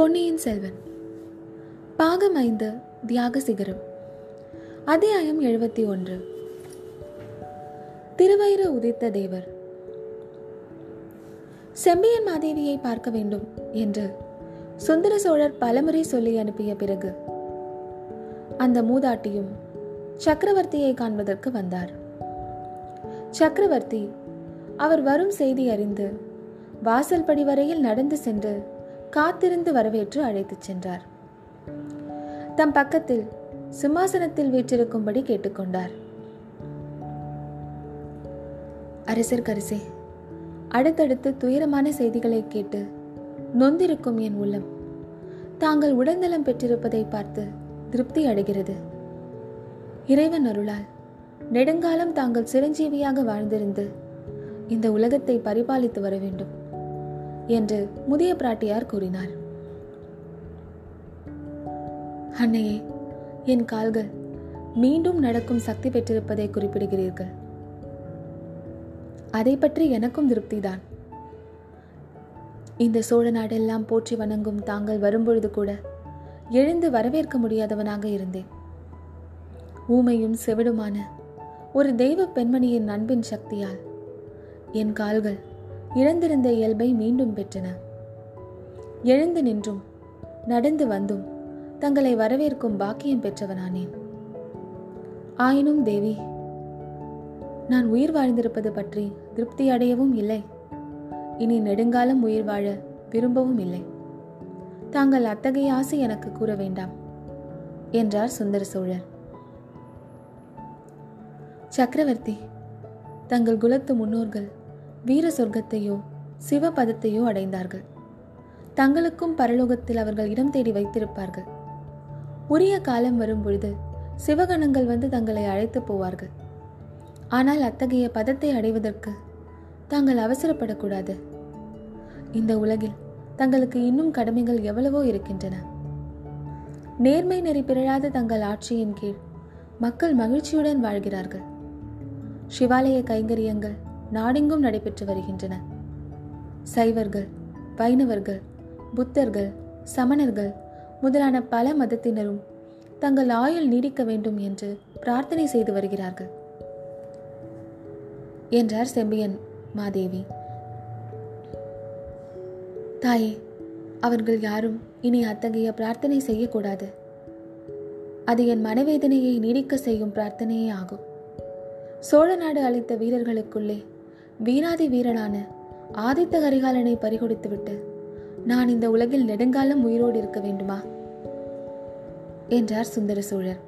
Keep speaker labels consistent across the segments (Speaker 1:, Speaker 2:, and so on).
Speaker 1: பொன்னியின் செல்வன். பாகம் ஐந்து தியாக சிகரம். அத்தியாயம் எழுபத்தி ஒன்று. திருவயிறு உதித்த தேவர். செம்பியன் மாதேவியை பார்க்க வேண்டும் என்று சுந்தர சோழர் பலமுறை சொல்லி அனுப்பிய பிறகு அந்த மூதாட்டியும் சக்கரவர்த்தியை காண்பதற்கு வந்தார். சக்கரவர்த்தி அவர் வரும் செய்தி அறிந்து வாசல் படி வரையில் நடந்து சென்று காத்திருந்து வரவேற்று அழைத்துச் சென்றார். தம் பக்கத்தில் சிம்மாசனத்தில் வீற்றிருக்கும்படி கேட்டுக்கொண்டார். அரசர் கரிசே அடுத்தடுத்து துயரமான செய்திகளை கேட்டு நொந்திருக்கும் என் உள்ளம். தாங்கள் உடல்நலம் பெற்றிருப்பதை பார்த்து திருப்தி அடைகிறது. இறைவன் அருளால் நெடுங்காலம் தாங்கள் சிரஞ்சீவியாக வாழ்ந்திருந்து இந்த உலகத்தை பரிபாலித்து வர வேண்டும். என்று முதிய பிராட்டியார் கூறினார். அன்னையே என் கால்கள் மீண்டும் நடக்கும் சக்தி பெற்றிருப்பதை குறிப்பிடுகிறீர்கள். அதை பற்றி எனக்கும் திருப்திதான். இந்த சோழ நாடெல்லாம் போற்றி வணங்கும் தாங்கள் வரும்பொழுது கூட எழுந்து வரவேற்க முடியாதவனாக இருந்தேன். ஊமையும் செவிடுமான ஒரு தெய்வ பெண்மணியின் அன்பின் சக்தியால் என் கால்கள் இழந்திருந்த இயல்பை மீண்டும் பெற்றன. எழுந்து நின்றும் நடந்து வந்தும் தங்களை வரவேற்கும் பாக்கியம் பெற்றவனானேன். ஆயினும் தேவி நான் உயிர் வாழ்ந்திருப்பது பற்றி திருப்தி அடையவும் இல்லை. இனி நெடுங்காலம் உயிர் வாழ விரும்பவும் இல்லை. தாங்கள் அத்தகைய ஆசை எனக்கு கூற வேண்டாம் என்றார் சுந்தர சோழர். சக்கரவர்த்தி தங்கள் குலத்து முன்னோர்கள் வீர சொர்க்கத்தையோ சிவபதத்தையோ அடைந்தார்கள். தங்களுக்கும் பரலோகத்தில் அவர்கள் இடம் தேடி வைத்திருப்பார்கள். உரிய காலம் வரும் பொழுது சிவகணங்கள் வந்து தங்களை அழைத்து போவார்கள். ஆனால் அத்தகைய பதத்தை அடைவதற்கு தாங்கள் அவசரப்படக்கூடாது. இந்த உலகில் தங்களுக்கு இன்னும் கடமைகள் எவ்வளவோ இருக்கின்றன. நேர்மை நெறி பிறழாத தங்கள் ஆட்சியின் கீழ் மக்கள் மகிழ்ச்சியுடன் வாழ்கிறார்கள். சிவாலய கைங்கரியங்கள் நாடெங்கும் நடைபெற்று வருகின்றன. சைவர்கள் வைணவர்கள் புத்தர்கள் சமணர்கள் முதலான பல மதத்தினரும் தங்கள் ஆயுள் நீடிக்க வேண்டும் என்று பிரார்த்தனை செய்து வருகிறார்கள். என்றார் செம்பியன் மாதேவி. தாயே அவர்கள் யாரும் இனி அத்தகைய பிரார்த்தனை செய்யக்கூடாது. அது என் மனவேதனையை நீடிக்க செய்யும் பிரார்த்தனையே ஆகும். சோழ நாடு அளித்த வீரர்களுக்குள்ளே வீராதி வீரனான ஆதித்த கரிகாலனை பறிகொடுத்துவிட்டு நான் இந்த உலகில் நெடுங்காலம் உயிரோடு இருக்க வேண்டுமா? என்றார் சுந்தர சோழர்.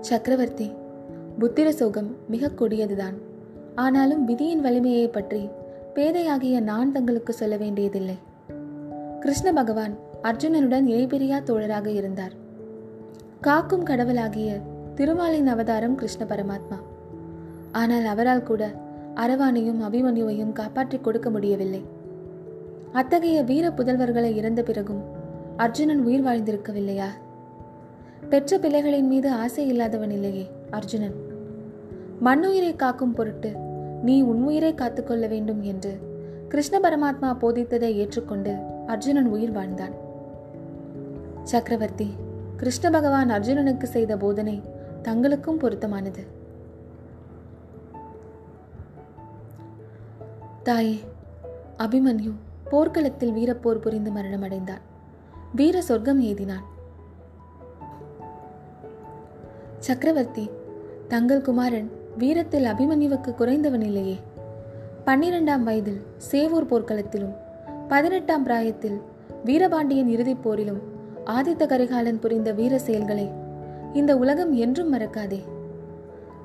Speaker 1: சக்கரவர்த்தி புத்திர சோகம் மிக கொடியதுதான். ஆனாலும் விதியின் வலிமையை பற்றி பேதையாகிய நான் தங்களுக்கு சொல்ல வேண்டியதில்லை. கிருஷ்ண பகவான் அர்ஜுனனுடன் இணைபிரியா தோழராக இருந்தார். காக்கும் கடவுளாகிய திருமாலின் அவதாரம் கிருஷ்ண பரமாத்மா. ஆனால் அவரால் கூட அரவானையும் அபிமன்யுவையும் காப்பாற்றிக் கொடுக்க முடியவில்லை. அத்தகைய வீர புதல்வர்களை இறந்த பிறகும் அர்ஜுனன் உயிர் வாழ்ந்திருக்கவில்லையா? பெற்ற பிள்ளைகளின் மீது ஆசை இல்லாதவன் இல்லையே அர்ஜுனன். மண்ணுயிரை காக்கும் பொருட்டு நீ உன் உயிரை காத்துக்கொள்ள வேண்டும் என்று கிருஷ்ண பரமாத்மா போதித்ததை ஏற்றுக்கொண்டு அர்ஜுனன் உயிர் வாழ்ந்தான். சக்கரவர்த்தி கிருஷ்ண பகவான் அர்ஜுனனுக்கு செய்த போதனை தங்களுக்கும் பொருத்தமானது. தாயே அபிமன்யு போர்க்களத்தில் வீரப்போர் புரிந்து மரணமடைந்தார். வீர சொர்க்கம் ஏதினான் சக்கரவர்த்தி தங்கள் குமாரன் வீரத்தில் அபிமன்யுவுக்கு குறைந்தவன் இல்லையே. பன்னிரெண்டாம் வயதில் சேவூர் போர்க்களத்திலும் பதினெட்டாம் பிராயத்தில் வீரபாண்டியன் இறுதிப் போரிலும் ஆதித்த கரிகாலன் புரிந்த வீர செயல்களை இந்த உலகம் என்றும் மறக்காதே.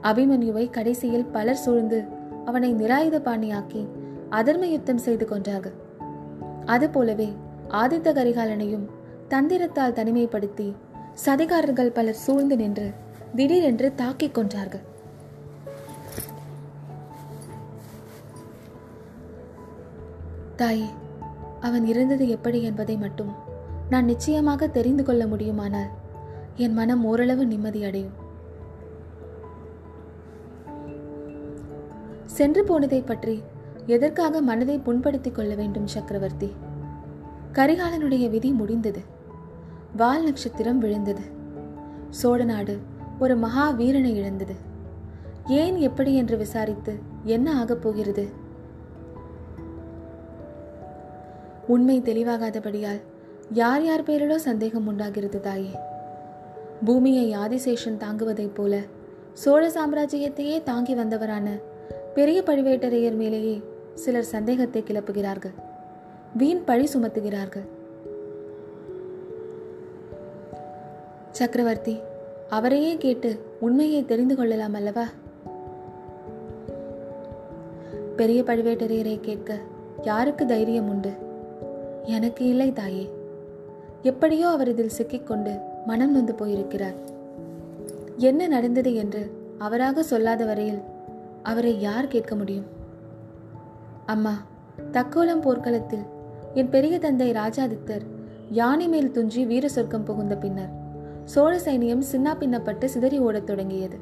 Speaker 1: அபிமன்யுவை கடைசியில் பலர் சூழ்ந்து அவனை நிராயுத பாணியாக்கி அதர்ம யுத்தம் செய்து கொண்டார்கள் அதுபோலவே ஆதித்த கரிகாலனையும் தந்திரத்தால் தனிமைப்படுத்தி சதிகாரர்கள் பலர் சூழ்ந்து நின்று திடீரென்று தாக்கிக் கொன்றார்கள். தாயே அவன் இறந்தது எப்படி என்பதை மட்டும் நான் நிச்சயமாக தெரிந்து கொள்ள முடியுமானால் என் மனம் ஓரளவு நிம்மதியடையும் சென்று போனதை பற்றி எதற்காக மனதை புண்படுத்திக் கொள்ள வேண்டும் சக்கரவர்த்தி? கரிகாலனுடைய விதி முடிந்தது. வால் நட்சத்திரம் விழுந்தது. சோழ நாடு ஒரு மகா வீரனை இழந்தது. ஏன் எப்படி என்று விசாரித்து என்ன ஆகப் போகிறது? உண்மை தெளிவாகாதபடியால் யார் யார் பேரிலோ சந்தேகம் உண்டாகிறது தாயே. பூமியை ஆதிசேஷன் தாங்குவதைப் போல சோழ சாம்ராஜ்யத்தையே தாங்கி வந்தவரான பெரிய பழுவேட்டரையர் மேலேயே சிலர் சந்தேகத்தை கிளப்புகிறார்கள். வீண் பழி சுமத்துகிறார்கள். சக்கரவர்த்தி அவரையே கேட்டு உண்மையை தெரிந்து கொள்ளலாம் அல்லவா? பெரிய பழுவேட்டரையரை கேட்க யாருக்கு தைரியம் உண்டு? எனக்கு இல்லை தாயே. எப்படியோ அவர் இதில் சிக்கிக்கொண்டு மனம் நொந்து போயிருக்கிறார். என்ன நடந்தது என்று அவராக சொல்லாத வரையில் அவரை யார் கேட்க முடியும்? அம்மா தக்கோலம் போர்க்களத்தில் என் பெரிய தந்தை ராஜாதித்தர் யானை மேல் துஞ்சி வீர சொர்க்கம் புகுந்த பின்னர் சோழ சைனியம் சின்னா பின்னப்பட்டு சிதறி ஓடத் தொடங்கியது.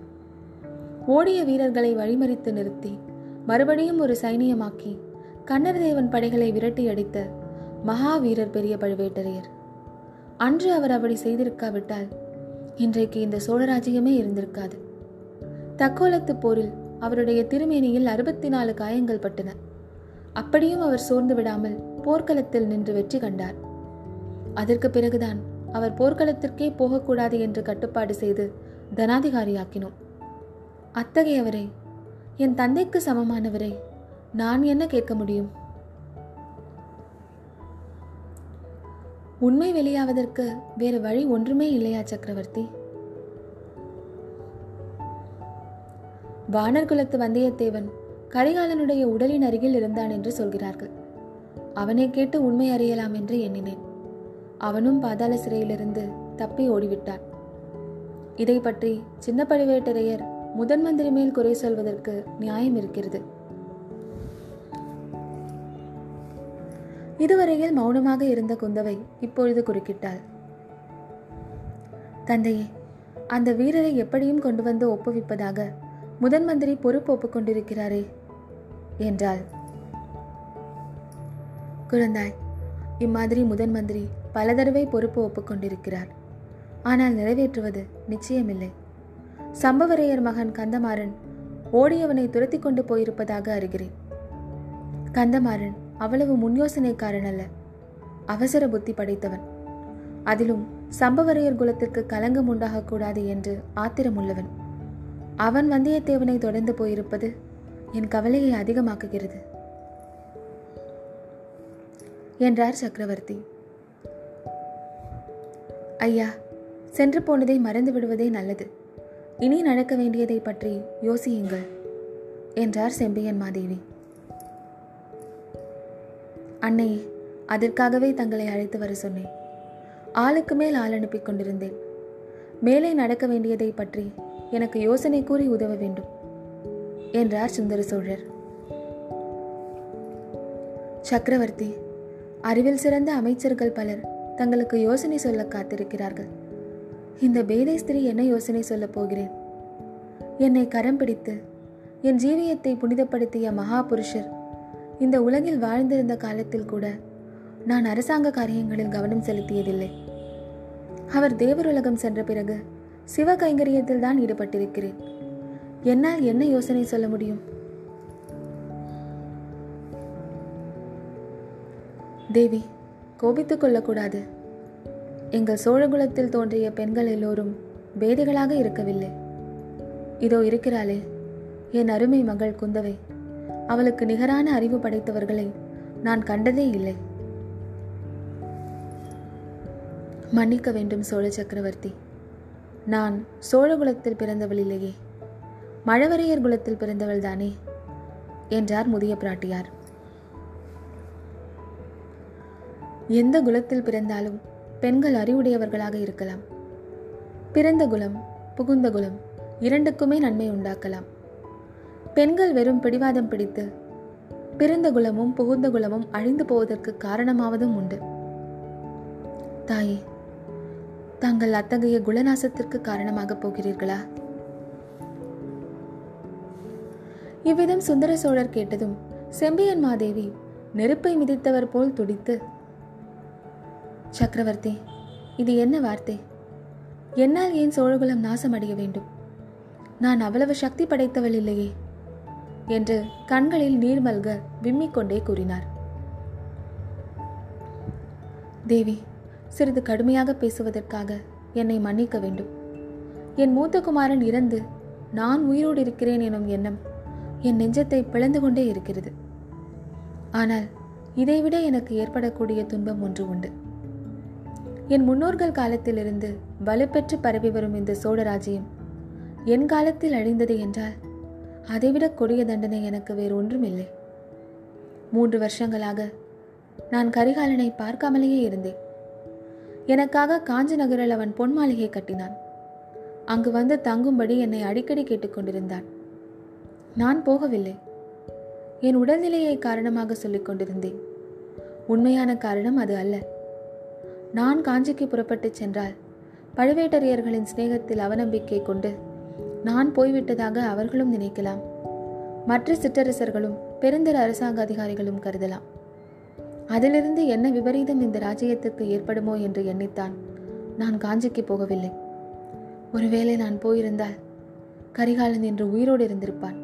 Speaker 1: ஓடிய வீரர்களை வழிமறித்து நிறுத்தி மறுபடியும் ஒரு சைனியமாக்கி கண்ணர்தேவன் படைகளை விரட்டி அடித்த மகாவீரர் பெரிய பழுவேட்டரையர். அன்று அவர் அப்படி செய்திருக்காவிட்டால் இன்றைக்கு இந்த சோழராஜ்யமே இருந்திருக்காது. தக்கோலத்து போரில் அவருடைய திருமேனியில் அறுபத்தி நாலு காயங்கள் பட்டன. அப்படியும் அவர் சோர்ந்து விடாமல் போர்க்களத்தில் நின்று வெற்றி கண்டார். அதற்கு பிறகுதான் அவர் போர்க்களத்திற்கே போகக்கூடாது என்று கட்டுப்பாடு செய்து தனாதிகாரியாக்கினோம். அத்தகையவரை என் தந்தைக்கு சமமானவரை நான் என்ன கேட்க முடியும்? உண்மை வெளியாவதற்கு வேறு வழி ஒன்றுமே இல்லையா சக்கரவர்த்தி? வானர்குலத்து வந்தியத்தேவன் கரிகாலனுடைய உடலின் அருகில் இருந்தான் என்று சொல்கிறார்கள். அவனை கேட்டு உண்மை அறியலாம் என்று எண்ணினேன். அவனும் பாதாள சிறையிலிருந்து தப்பி ஓடிவிட்டான். இதை பற்றி சின்ன பழுவேட்டரையர் முதன் மந்திரி மேல் குறை சொல்வதற்கு நியாயம் இருக்கிறது. இதுவரையில் மௌனமாக இருந்த குந்தவை இப்பொழுது குறுக்கிட்டாள். தந்தையே அந்த வீரரை எப்படியும் கொண்டு வந்து ஒப்புவிப்பதாக முதன் மந்திரி பொறுப்பு ஒப்புக்கொண்டிருக்கிறாரே என்றாள். குழந்தாய் இம்மாதிரி முதன் மந்திரி பல தடவை பொறுப்பு ஒப்புக்கொண்டிருக்கிறார் ஆனால் நிறைவேற்றுவது நிச்சயமில்லை. சம்பவரையர் மகன் கந்தமாறன் ஓடியவனை துரத்தி கொண்டு போயிருப்பதாக அறிகிறேன். கந்தமாறன் அவ்வளவு முன்யோசனைக்காரன் அல்ல. அவசர புத்தி படைத்தவன். அதிலும் சம்பவரையர் குலத்திற்கு களங்கம் உண்டாகக்கூடாது என்று ஆத்திரமுள்ளவன். அவன் வந்தியத்தேவனை தொடர்ந்து போயிருப்பது என் கவலையை அதிகமாக்குகிறது. என்றார் சக்கரவர்த்தி. ஐயா சென்று போனதை மறந்து விடுவதே நல்லது. இனி நடக்க வேண்டியதை பற்றி யோசியுங்கள் என்றார் செம்பியன் மாதேவி. அன்னையே அதற்காகவே தங்களை அழைத்து வர சொன்னேன். ஆளுக்கு மேல் ஆள் அனுப்பி கொண்டிருந்தேன். மேலே நடக்க வேண்டியதை பற்றி எனக்கு யோசனை கூறி உதவ வேண்டும். என்றார் சுந்தர சோழர். சக்கரவர்த்தி அறிவில் சிறந்த அமைச்சர்கள் பலர் தங்களுக்கு யோசனை சொல்ல காத்திருக்கிறார்கள். இந்த பேதை ஸ்திரீ என்ன யோசனை சொல்லப் போகிறேன்? என்னை கரம் பிடித்து என் ஜீவியத்தை புனிதப்படுத்திய மகா புருஷர் இந்த உலகில் வாழ்ந்திருந்த காலத்தில் கூட நான் அரசாங்க காரியங்களில் கவனம் செலுத்தியதில்லை. அவர் தேவருலகம் சென்ற பிறகு சிவ கைங்கரியத்தில் தான் ஈடுபட்டிருக்கிறேன். என்னால் என்ன யோசனை சொல்ல முடியும்? தேவி கோபித்துக் கொள்ளக்கூடாது. எங்கள் சோழகுலத்தில் தோன்றிய பெண்கள் எல்லோரும் பேதைகளாக இருக்கவில்லை. இதோ இருக்கிறாளே என் அருமை மகள் குந்தவை. அவளுக்கு நிகரான அறிவு படைத்தவர்களை நான் கண்டதே இல்லை. மன்னிக்க வேண்டும் சோழ சக்கரவர்த்தி. நான் சோழகுலத்தில் பிறந்தவள் இல்லையே. மழவரையர் குலத்தில் பிறந்தவள் தானே என்றார் முதிய பிராட்டியார். எந்த குலத்தில் பிறந்தாலும் பெண்கள் அறிவுடையவர்களாக இருக்கலாம். பிறந்த குலம் புகுந்த குலம் இரண்டுக்குமே நன்மை உண்டாக்கலாம். பெண்கள் வெறும் பிடிவாதம் பிடித்து பிறந்த குலமும் புகுந்த குலமும் அழிந்து போவதற்கு காரணமாவதும் உண்டு. தாயே தாங்கள் அத்தகைய குலநாசத்திற்கு காரணமாக போகிறீர்களா? இவ்விதம் சுந்தர சோழர் கேட்டதும் செம்பியன் மாதேவி நெருப்பை மிதித்தவர் போல் துடித்து சக்கரவர்த்தி இது என்ன வார்த்தை? என்னால் ஏன் சோழகுலம் நாசமடைய வேண்டும்? நான் அவ்வளவு சக்தி படைத்தவள் இல்லையே என்று கண்களில் நீர் மல்க விம்மிக் கொண்டே கூறினார். தேவி சிறிது கடுமையாக பேசுவதற்காக என்னை மன்னிக்க வேண்டும். என் மூத்த குமாரன் இறந்து நான் உயிரோடு இருக்கிறேன் எனும் எண்ணம் என் நெஞ்சத்தை பிளந்து கொண்டே இருக்கிறது. ஆனால் இதைவிட எனக்கு ஏற்படக்கூடிய துன்பம் ஒன்று உண்டு. என் முன்னோர்கள் காலத்திலிருந்து வலுப்பெற்று பரவி வரும் இந்த சோழராஜ்யம் என் காலத்தில் அழிந்தது என்றால் அதைவிட கொடிய தண்டனை எனக்கு வேறு ஒன்றும் இல்லை மூன்று வருஷங்களாக நான் கரிகாலனை பார்க்காமலேயே இருந்தேன். எனக்காக காஞ்சி நகரில் அவன் பொன் மாளிகை கட்டினான். அங்கு வந்து தங்கும்படி என்னை அடிக்கடி கேட்டுக்கொண்டிருந்தான் நான் போகவில்லை. என் உடல்நிலையை காரணமாக சொல்லிக் கொண்டிருந்தேன். உண்மையான காரணம் அது அல்ல. நான் காஞ்சிக்கு புறப்பட்டு சென்றால் பழுவேட்டரையர்களின் சிநேகத்தில் அவநம்பிக்கை கொண்டு நான் போய்விட்டதாக அவர்களும் நினைக்கலாம். மற்ற சிற்றரசர்களும் பெருந்தர அரசாங்க அதிகாரிகளும் கருதலாம். அதிலிருந்து என்ன விபரீதம் இந்த ராஜ்யத்துக்கு ஏற்படுமோ என்று எண்ணித்தான் நான் காஞ்சிக்கு போகவில்லை. ஒருவேளை நான் போயிருந்தால் கரிகாலன் என்று உயிரோடு இருந்திருப்பான்.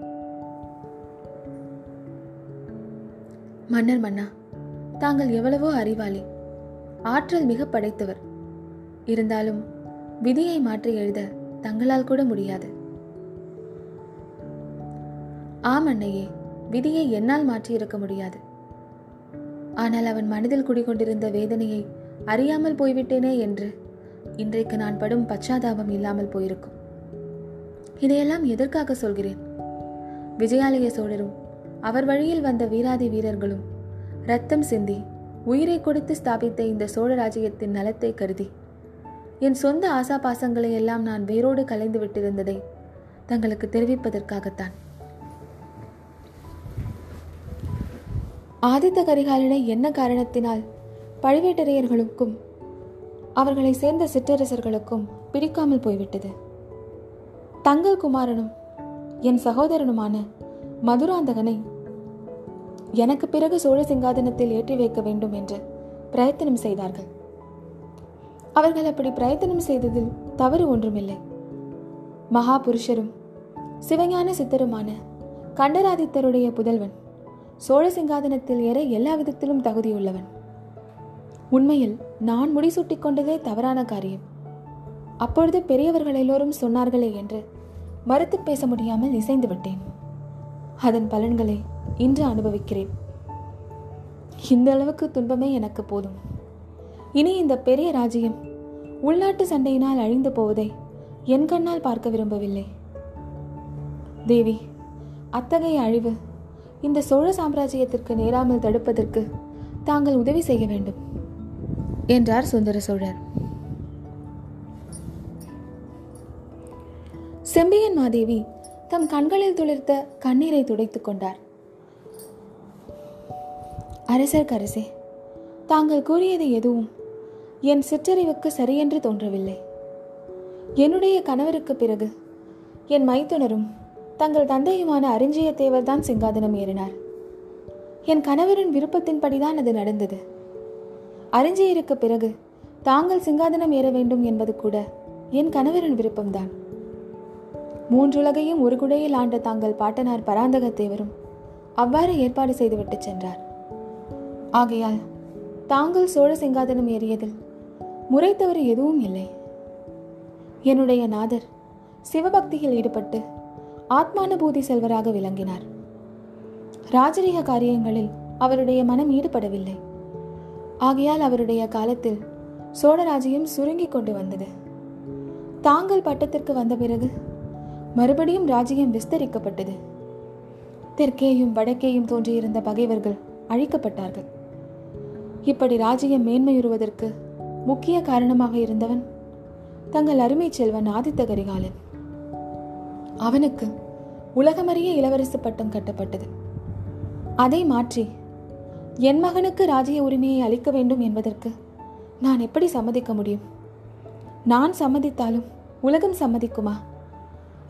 Speaker 1: மன்னர் மன்னா தாங்கள் எவ்வளவோ அறிவாளி ஆற்றல் மிக படைத்தவர். இருந்தாலும் விதியை மாற்றி எழுத தங்களால் கூட முடியாது. ஆம் அன்னையே விதியை என்னால் மாற்றியிருக்க முடியாது. ஆனால் அவன் மனதில் குடிகொண்டிருந்த வேதனையை அறியாமல் போய்விட்டேனே என்று இன்றைக்கு நான் படும் பச்சாதாபம் இல்லாமல் போயிருக்கும். இதையெல்லாம் எதற்காக சொல்கிறேன்? விஜயாலய சோழரும் அவர் வழியில் வந்த வீராதி வீரர்களும். ரத்தம் சிந்தி உயிரை கொடுத்து ஸ்தாபித்த இந்த சோழ ராஜ்யத்தின் நலத்தை கருதி. என் சொந்த ஆசாபாசங்களை எல்லாம் நான் வேரோடு கலைந்து விட்டிருந்ததை தங்களுக்கு தெரிவிப்பதற்காகத்தான். ஆதித்த கரிகாலனை என்ன காரணத்தினால் பழுவேட்டரையர்களுக்கும் அவர்களை சேர்ந்த சிற்றரசர்களுக்கும் பிடிக்காமல் போய்விட்டது? தங்கள் குமாரனும் என் சகோதரனுமான மதுராந்தகனை எனக்கு பிறகு சோழ சிங்காதனத்தில் ஏற்றி வைக்க வேண்டும் என்று பிரயத்தனம் செய்தார்கள். அவர்கள் அப்படி பிரயத்தனம் செய்ததில் தவறு ஒன்றுமில்லை. மகா புருஷரும் சிவஞான சித்தருமான கண்டராதித்தருடைய புதல்வன் சோழ சிங்காதனத்தில் ஏற எல்லா விதத்திலும் தகுதியுள்ளவன். உண்மையில் நான் முடிசூட்டிக் கொண்டதே தவறான காரியம். அப்பொழுது பெரியவர்கள் எல்லோரும் சொன்னார்களே என்று மறுத்து பேச முடியாமல் இசைந்து விட்டேன். அதன் பலன்களை இன்று அனுபவிக்கிறேன். இந்த அளவுக்கு துன்பமே எனக்கு போதும். இனி இந்த பெரிய ராஜ்யம் உள்நாட்டு சண்டையினால் அழிந்து போவதை என் கண்ணால் பார்க்க விரும்பவில்லை. தேவி அத்தகைய அழிவு இந்த சோழ சாம்ராஜ்யத்திற்கு நேராமல் தடுப்பதற்கு தாங்கள் உதவி செய்ய வேண்டும் என்றார் சுந்தர சோழர். செம்பியன் மாதேவி தம் கண்களில் துளிர்த்த கண்ணீரை துடைத்துக் கொண்டார். அரசர்க்கரசே தாங்கள் கூறியது எதுவும் என் சிற்றறிவுக்கு சரியென்று தோன்றவில்லை. என்னுடைய கணவருக்கு பிறகு என் மைத்துனரும் தங்கள் தந்தையுமான அரிஞ்சியத்தேவர் தான் சிங்காதனம் ஏறினார். என் கணவரின் விருப்பத்தின்படிதான் அது நடந்தது. அரிஞ்சியருக்கு பிறகு தாங்கள் சிங்காதனம் ஏற வேண்டும் என்பது கூட என் கணவரின் விருப்பம்தான். மூன்றுலகையும் ஒரு குடையில் ஆண்ட தாங்கள் பாட்டனார் பராந்தகத்தேவரும் அவ்வாறு ஏற்பாடு செய்துவிட்டு சென்றார். ஆகையால் தாங்கள் சோழ சிங்காதனம் ஏறியதில் முறை தவறு எதுவும் இல்லை. என்னுடைய நாதர் சிவபக்தியில் ஈடுபட்டு ஆத்மானுபூதி செல்வராக விளங்கினார். ராஜரீக காரியங்களில் அவருடைய மனம் ஈடுபடவில்லை. ஆகையால் அவருடைய காலத்தில் சோழராஜ்யம் சுருங்கிக் கொண்டு வந்தது. தாங்கள் பட்டத்திற்கு வந்த பிறகு மறுபடியும் ராஜ்யம் விஸ்தரிக்கப்பட்டது. தெற்கேயும் வடக்கேயும் தோன்றியிருந்த பகைவர்கள் அழிக்கப்பட்டார்கள். இப்படி ராஜ்யம் மேன்மையுறுவதற்கு முக்கிய காரணமாக இருந்தவன் தங்கள் அருமை செல்வன் ஆதித்த கரிகாலன். அவனுக்கு உலகமறிய இளவரசு பட்டம் கட்டப்பட்டது. அதை மாற்றி என் மகனுக்கு ராஜ்ய உரிமையை அளிக்க வேண்டும் என்பதற்கு நான் எப்படி சம்மதிக்க முடியும்? நான் சம்மதித்தாலும் உலகம் சம்மதிக்குமா?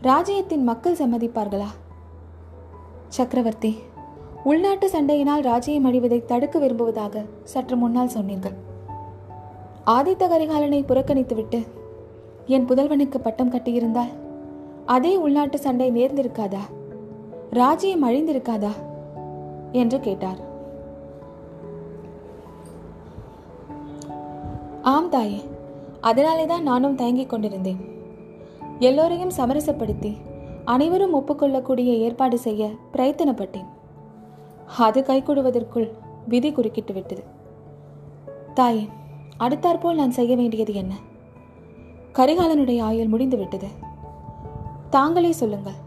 Speaker 1: ராஜ்யத்தின் மக்கள் சம்மதிப்பார்களா? சக்கரவர்த்தி உள்நாட்டு சண்டையினால் ராஜ்யம் அழிவதை தடுக்க விரும்புவதாக சற்று முன்னால் சொன்னீர்கள். ஆதித்த கரிகாலனை புறக்கணித்துவிட்டு என் புதல்வனுக்கு பட்டம் கட்டியிருந்தால் அதே உள்நாட்டு சண்டை நேர்ந்திருக்காதா? ராஜ்யம் அழிந்திருக்காதா? என்று கேட்டார். ஆம் தாயே அதனாலே தான் நானும் தயங்கிக் கொண்டிருந்தேன். எல்லோரையும் சமரசப்படுத்தி அனைவரும் ஒப்புக்கொள்ளக்கூடிய ஏற்பாடு செய்ய பிரயத்தனப்பட்டேன். அது கைகூடுவதற்குள் விதி குறுக்கிட்டு விட்டது. தாயே அடுத்தாற்போல் நான் செய்ய வேண்டியது என்ன? கரிகாலனுடைய ஆயுள் முடிந்து விட்டது. தாங்களே சொல்லுங்கள்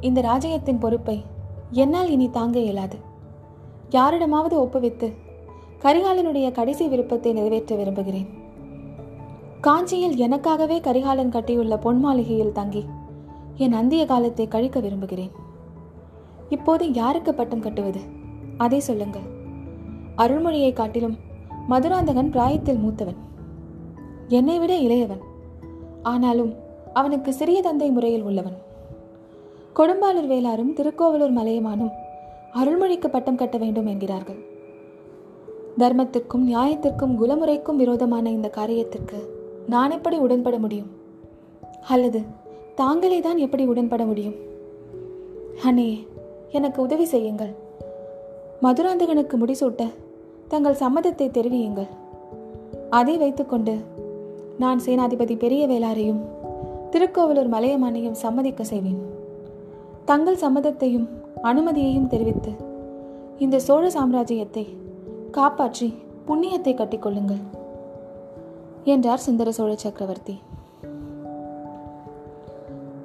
Speaker 1: இந்த ராஜ்யத்தின் பொறுப்பை என்னால் இனி தாங்க இயலாது. யாரிடமாவது ஒப்புவித்து கரிகாலனுடைய கடைசி விருப்பத்தை நிறைவேற்ற விரும்புகிறேன். காஞ்சியில் எனக்காகவே கரிகாலன் கட்டியுள்ள பொன் மாளிகையில் தங்கி என் அந்திய காலத்தை கழிக்க விரும்புகிறேன். இப்போது யாருக்கு பட்டம் கட்டுவது? அதை சொல்லுங்கள். அருள்மொழியை காட்டிலும் மதுராந்தகன் பிராயத்தில் மூத்தவன். என்னை விட இளையவன். ஆனாலும் அவனுக்கு சிறிய தந்தை முறையில் உள்ளவன். கொடும்பாளூர் வேளாரும் திருக்கோவலூர் மலையமானும் அருள்மொழிக்கு பட்டம் கட்ட வேண்டும் என்கிறார்கள். தர்மத்திற்கும் நியாயத்திற்கும் குலமுறைக்கும் விரோதமான இந்த காரியத்திற்கு நான் எப்படி உடன்பட முடியும்? அல்லது தாங்களே தான் எப்படி உடன்பட முடியும்? அண்ணே எனக்கு உதவி செய்யுங்கள். மதுராந்தகனுக்கு முடிசூட்ட தங்கள் சம்மதத்தை தெரிவியுங்கள். அதை வைத்துக்கொண்டு நான் சேனாதிபதி பெரிய வேளாரையும் திருக்கோவலூர் மலையமானையும் சம்மதிக்க செய்வேன். தங்கள் சம்மதத்தையும் அனுமதியையும் தெரிவித்து இந்த சோழ சாம்ராஜ்யத்தை காப்பாற்றி புண்ணியத்தை கட்டிக்கொள்ளுங்கள் என்றார் சுந்தர சோழ சக்கரவர்த்தி.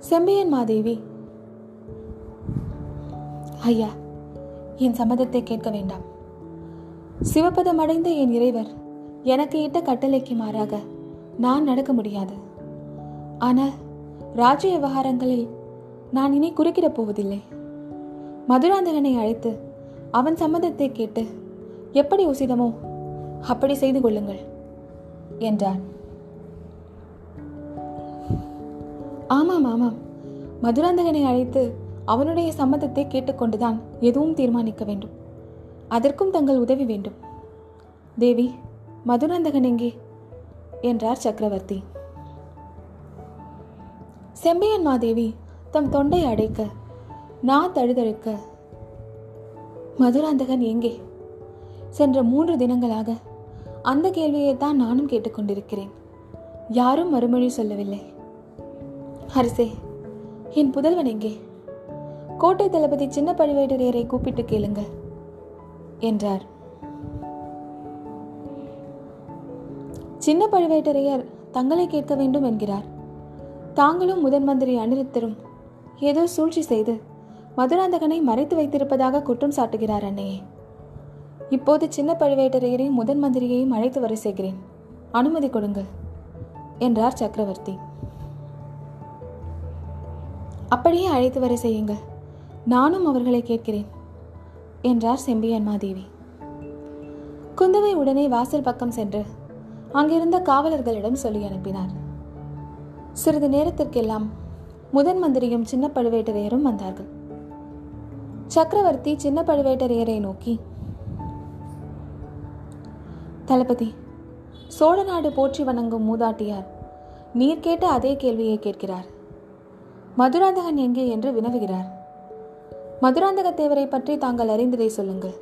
Speaker 1: செம்பியன் மாதேவி ஐயா என் சம்மதத்தை கேட்க வேண்டாம். சிவப்பதம் அடைந்த என் இறைவர் எனக்கு இட்ட கட்டளைக்கு மாறாக நான் நடக்க முடியாது. ஆனால் ராஜ்ய விவகாரங்களில் நான் இனி குறுக்கிடப் போவதில்லை. மதுராந்தகனை அழைத்து அவன் சம்மதத்தை கேட்டு எப்படி உசிதமோ அப்படி செய்து கொள்ளுங்கள் என்றான். ஆமாம் ஆமாம். மதுராந்தகனை அழைத்து அவனுடைய சம்மதத்தை கேட்டுக்கொண்டுதான் எதுவும் தீர்மானிக்க வேண்டும். அதற்கும் தங்கள் உதவி வேண்டும். தேவி மதுராந்தகன் எங்கே? என்றார் சக்கரவர்த்தி. செம்பியன் மாதேவி தம் தொண்டை அடைக்க நான் தழுதழுக்க மதுராந்தகன் எங்கே? சென்ற மூன்று தினங்களாக அந்த கேள்வியை தான் நானும் கேட்டுக்கொண்டிருக்கிறேன். யாரும் மறுமொழி சொல்லவில்லை. அரசே என் புதல்வன் எங்கே? கோட்டை தளபதி சின்ன பழுவேட்டரையரை கூப்பிட்டு கேளுங்க என்றார். சின்ன பழுவேட்டரையர் தங்களை கேட்க வேண்டும் என்கிறார். தாங்களும் முதன் மந்திரி அனிருத்தரும் ஏதோ சூழ்ச்சி செய்து மதுராந்தகனை மறைத்து வைத்திருப்பதாக குற்றம் சாட்டுகிறார் அன்னையே இப்போது சின்ன பழுவேட்டரையரையும் முதன் மந்திரியையும் அழைத்து வர செய்கிறேன். அனுமதி கொடுங்கள் என்றார் சக்கரவர்த்தி. அப்படியே அழைத்து வர செய்யுங்கள் நானும் அவர்களை கேட்கிறேன் என்றார் செம்பியன்மாதேவி குந்தவை உடனே வாசல் பக்கம் சென்று அங்கிருந்த காவலர்களிடம் சொல்லி அனுப்பினார். சிறிது நேரத்திற்கெல்லாம் முதன் மந்திரியும் சின்ன பழுவேட்டரையரும் வந்தார்கள். சக்கரவர்த்தி சின்ன பழுவேட்டரையரை நோக்கி தளபதி சோழ நாடு போற்றி வணங்கும் மூதாட்டியார் நீர் கேட்ட அதே கேள்வியை கேட்கிறார். மதுராந்தகன் எங்கே? என்று வினவுகிறார். மதுராந்தக தேவரை பற்றி தாங்கள் அறிந்ததை சொல்லுங்கள்.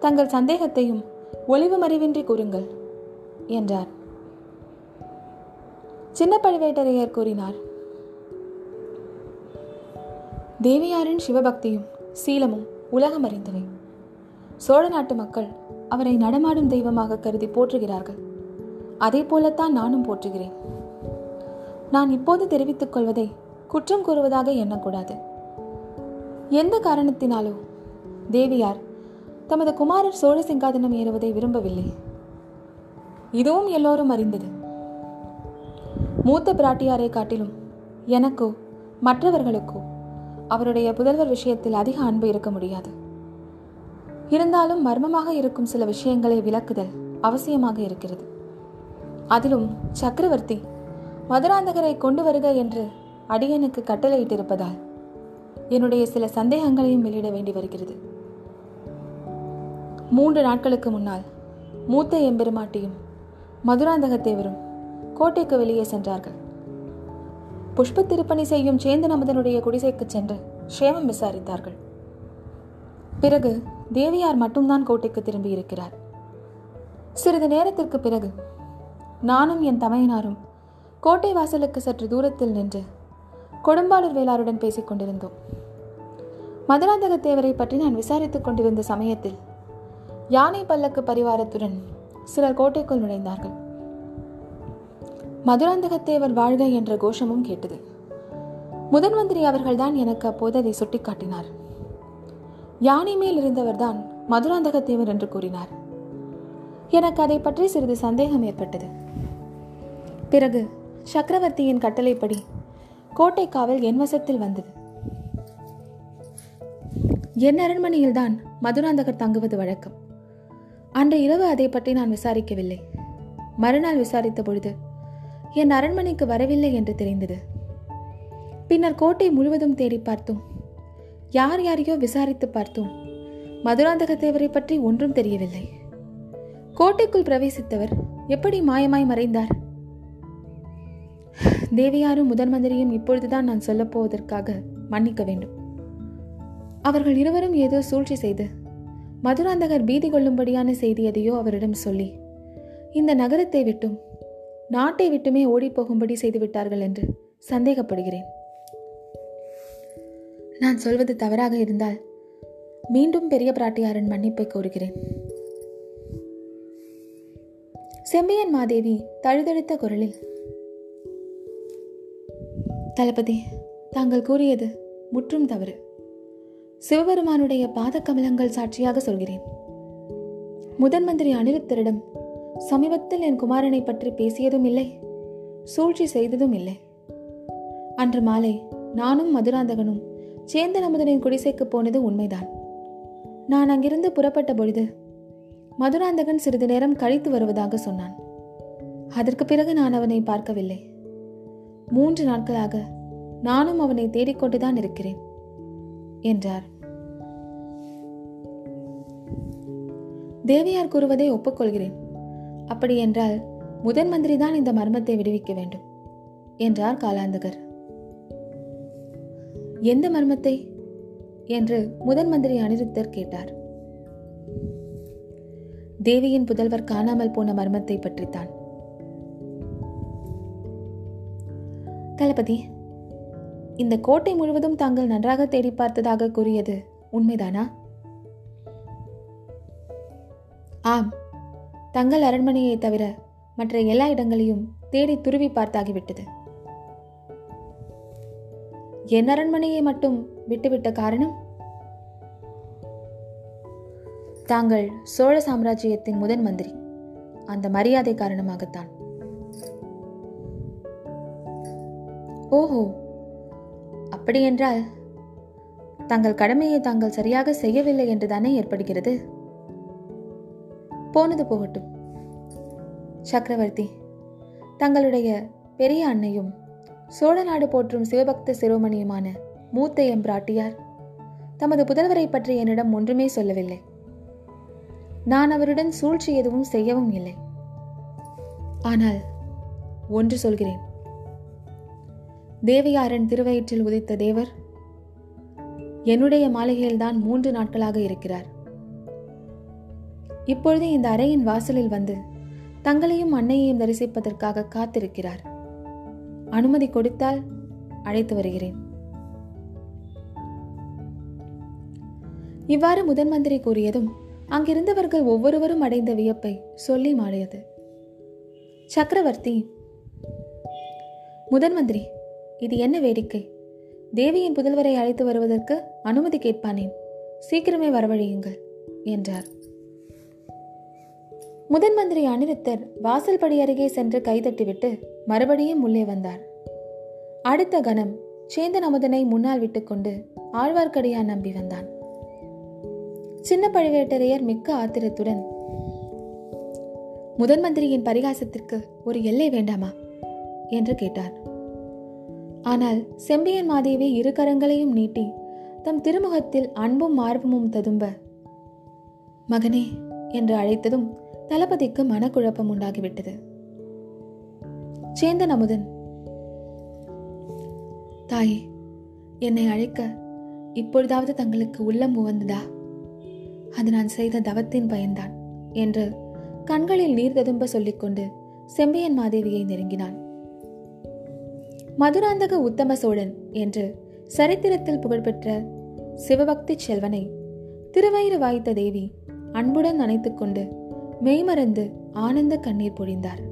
Speaker 1: தங்கள் சந்தேகத்தையும் ஒளிவு மறைவின்றி கூறுங்கள் என்றார். சின்ன பழுவேட்டரையர் கூறினார் தேவியாரின் சிவபக்தியும் சீலமும் உலகம் அறிந்தவை. சோழ நாட்டு மக்கள் அவரை நடமாடும் தெய்வமாக கருதி போற்றுகிறார்கள். அதே போலத்தான் நானும் போற்றுகிறேன். நான் இப்போது தெரிவித்துக் கொள்வதை குற்றம் கூறுவதாக எண்ணக்கூடாது. எந்த காரணத்தினாலோ? தேவியார் தமது குமாரர் சோழ சிங்காதனம் ஏறுவதை விரும்பவில்லை. இதுவும் எல்லோரும் அறிந்தது. மூத்த பிராட்டியாரை காட்டிலும் எனக்கோ மற்றவர்களுக்கோ அவருடைய புதல்வர் விஷயத்தில் அதிக அன்பு இருக்க முடியாது. இருந்தாலும் மர்மமாக இருக்கும் சில விஷயங்களை விளக்குதல் அவசியமாக இருக்கிறது. அதிலும் சக்கரவர்த்தி மதுராந்தகரை கொண்டு வருக என்று அடியனுக்கு கட்டளையிட்டிருப்பதால் என்னுடைய சில சந்தேகங்களையும் வெளியிட வேண்டி வருகிறது. மூன்று நாட்களுக்கு முன்னால் மூத்த எம்பெருமாட்டியும் மதுராந்தகத்தேவரும் கோட்டைக்கு வெளியே சென்றார்கள். புஷ்ப திருப்பணி செய்யும் சேந்தன் அமுதனுடைய குடிசைக்கு சென்று க்ஷேமம் விசாரித்தார்கள். பிறகு தேவியார் மட்டும்தான் கோட்டைக்கு திரும்பி இருக்கிறார். சிறிது நேரத்திற்கு பிறகு நானும் என் தமையனாரும் கோட்டை வாசலுக்கு சற்று தூரத்தில் நின்று கொடும்பாளூர் வேளாருடன் பேசிக் கொண்டிருந்தோம். மதுராந்தகத்தேவரை பற்றி நான் விசாரித்துக் கொண்டிருந்த சமயத்தில் யானை பல்லக்கு பரிவாரத்துடன் சிலர் கோட்டைக்குள் நுழைந்தார்கள். மதுராந்தகத்தேவர் வாழ்க என்ற கோஷமும் கேட்டது. முதன் மந்திரி அவர்கள்தான் எனக்கு அப்போது அதை சுட்டிக்காட்டினார் யானை மேல் இருந்தவர்தான் மதுராந்தகத்தேவர் என்று கூறினார். எனக்கு அதை பற்றி சிறிது சந்தேகம் ஏற்பட்டது. பிறகு சக்கரவர்த்தியின் கட்டளைப்படி கோட்டை காவல் என் வசத்தில் வந்தது. என் அரண்மனையில்தான் மதுராந்தகர் தங்குவது வழக்கம். அன்று இரவு அதை பற்றி நான் விசாரிக்கவில்லை. மறுநாள் விசாரித்த பொழுது என் அரண்மனைக்கு வரவில்லை என்று தெரிந்தது. பின்னர் கோட்டை முழுவதும் தேடி பார்த்தோம். யார் யாரையோ விசாரித்து பார்த்தோம். மதுராந்தகத்தேவரை பற்றி ஒன்றும் தெரியவில்லை. கோட்டைக்குள் பிரவேசித்தவர் எப்படி மாயமாய் மறைந்தார்? தேவியாரும் முதன் மந்திரியும் இப்பொழுதுதான் நான் சொல்லப் போவதற்காக மன்னிக்க வேண்டும். அவர்கள் இருவரும் ஏதோ சூழ்ச்சி செய்து மதுராந்தகர் பீதி கொள்ளும்படியான செய்தி எதையோ அவரிடம் சொல்லி இந்த நகரத்தை விட்டும் நாட்டை விட்டுமே ஓடிப்போகும்படி செய்துவிட்டார்கள் என்று சந்தேகப்படுகிறேன். நான் சொல்வது தவறாக இருந்தால் மீண்டும் பெரிய பிராட்டியாரின் மன்னிப்பை கோருகிறேன். செம்பியன் மாதேவி தழுதழுத்த குரலில் தளபதி தாங்கள் கூறியது முற்றும் தவறு. சிவபெருமானுடைய பாத கமலங்கள் சாட்சியாக சொல்கிறேன். முதன் மந்திரி அனிருத்தரிடம் சமீபத்தில் என் குமாரனை பற்றி பேசியதும் இல்லை சூழ்ச்சி செய்ததும் இல்லை. அன்று மாலை நானும் மதுராந்தகனும் சேந்தன் அமுதனின் குடிசைக்கு போனது உண்மைதான். நான் அங்கிருந்து புறப்பட்ட பொழுது மதுராந்தகன் சிறிது நேரம் கழித்து வருவதாக சொன்னான். அதற்கு பிறகு நான் அவனை பார்க்கவில்லை. மூன்று நாட்களாக நானும் அவனை தேடிக்கொண்டுதான் இருக்கிறேன் என்றார். தேவியார் கூறுவதை ஒப்புக்கொள்கிறேன். அப்படி என்றால் முதன் மந்திரி தான் இந்த மர்மத்தை விடுவிக்க வேண்டும் என்றார் காலாந்தகர். எந்த மர்மத்தை? என்று முதன் மந்திரி அனிருத்தர் கேட்டார். தேவியின் புதல்வர் காணாமல் போன மர்மத்தை பற்றித்தான். தளபதி இந்த கோட்டை முழுவதும் தாங்கள் நன்றாக தேடி பார்த்ததாக கூறியது உண்மைதானா? ஆம் தங்கள் அரண்மனையை தவிர மற்ற எல்லா இடங்களையும் தேடி துருவி பார்த்தாகிவிட்டது. என் அரண்மனையை மட்டும் விட்டுவிட்ட காரணம்? தாங்கள் சோழ சாம்ராஜ்யத்தின் முதன் மந்திரி அந்த மரியாதை காரணமாகத்தான். ஓஹோ. அப்படியென்றால் தங்கள் கடமையை தாங்கள் சரியாக செய்யவில்லை என்றுதானே ஏற்படுகிறது? போனது போகட்டும். சக்கரவர்த்தி தங்களுடைய பெரிய அன்னையும் சோழ நாடு போற்றும் சிவபக்த சிரோமணியுமான மூத்த எம்பிராட்டியார் தமது புதல்வரை பற்றி என்னிடம் ஒன்றுமே சொல்லவில்லை. நான் அவருடன் சூழ்ச்சி எதுவும் செய்யவும் இல்லை. ஆனால் ஒன்று சொல்கிறேன். தேவையாரன் திருவயிற்றில் உதித்த தேவர் என்னுடைய மாளிகையில்தான் மூன்று நாட்களாக இருக்கிறார். இப்பொழுது இந்த அறையின் வாசலில் வந்து தங்களையும் அன்னையையும் தரிசிப்பதற்காக காத்திருக்கிறார். அனுமதி கொடுத்தால் அழைத்து வருகிறேன். இவ்வாறு முதன் மந்திரி கூறியதும் அங்கிருந்தவர்கள் ஒவ்வொருவரும் அடைந்த வியப்பை சொல்லி மாறியது. சக்கரவர்த்தி முதன் மந்திரி இது என்ன வேடிக்கை? தேவியின் புதல்வரை அழைத்து வருவதற்கு அனுமதி கேட்பானேன். சீக்கிரமே வரவழையுங்கள் என்றார். முதன் மந்திரி அனிருத்தர் வாசல் படி அருகே சென்று கைதட்டிவிட்டு மறுபடியும் உள்ளே வந்தார். அடுத்த கணம் சேந்தன் அமுதனை முன்னால் விட்டுக்கொண்டு ஆழ்வார்க்கடியான் நம்பி வந்தான். சின்ன பழுவேட்டரையர் மிக்க ஆத்திரத்துடன் முதன் மந்திரியின் பரிகாசத்திற்கு ஒரு எல்லை வேண்டாமா? என்று கேட்டார். ஆனால் செம்பியன் மாதேவி இரு கரங்களையும் நீட்டி தம் திருமுகத்தில் அன்பும் மார்பமும் ததும்ப மகனே என்று அழைத்ததும் தளபதிக்கு மனக்குழப்பம் உண்டாகிவிட்டது. சேந்தன் அமுதன் தாயே என்னை அழைக்க இப்பொழுதாவது தங்களுக்கு உள்ளம் உவந்ததா? அது நான் செய்த தவத்தின் பயன்தான் என்று கண்களில் நீர் ததும்ப சொல்லிக்கொண்டு செம்பியன் மாதேவியை நெருங்கினான். மதுராந்தக உத்தம சோழன் என்று சரித்திரத்தில் புகழ்பெற்ற சிவபக்தி செல்வனை திருவயிறு வாய்த்த தேவி அன்புடன் அணைத்துக்கொண்டு மெய்மறந்து ஆனந்த கண்ணீர் பொழிந்தார்.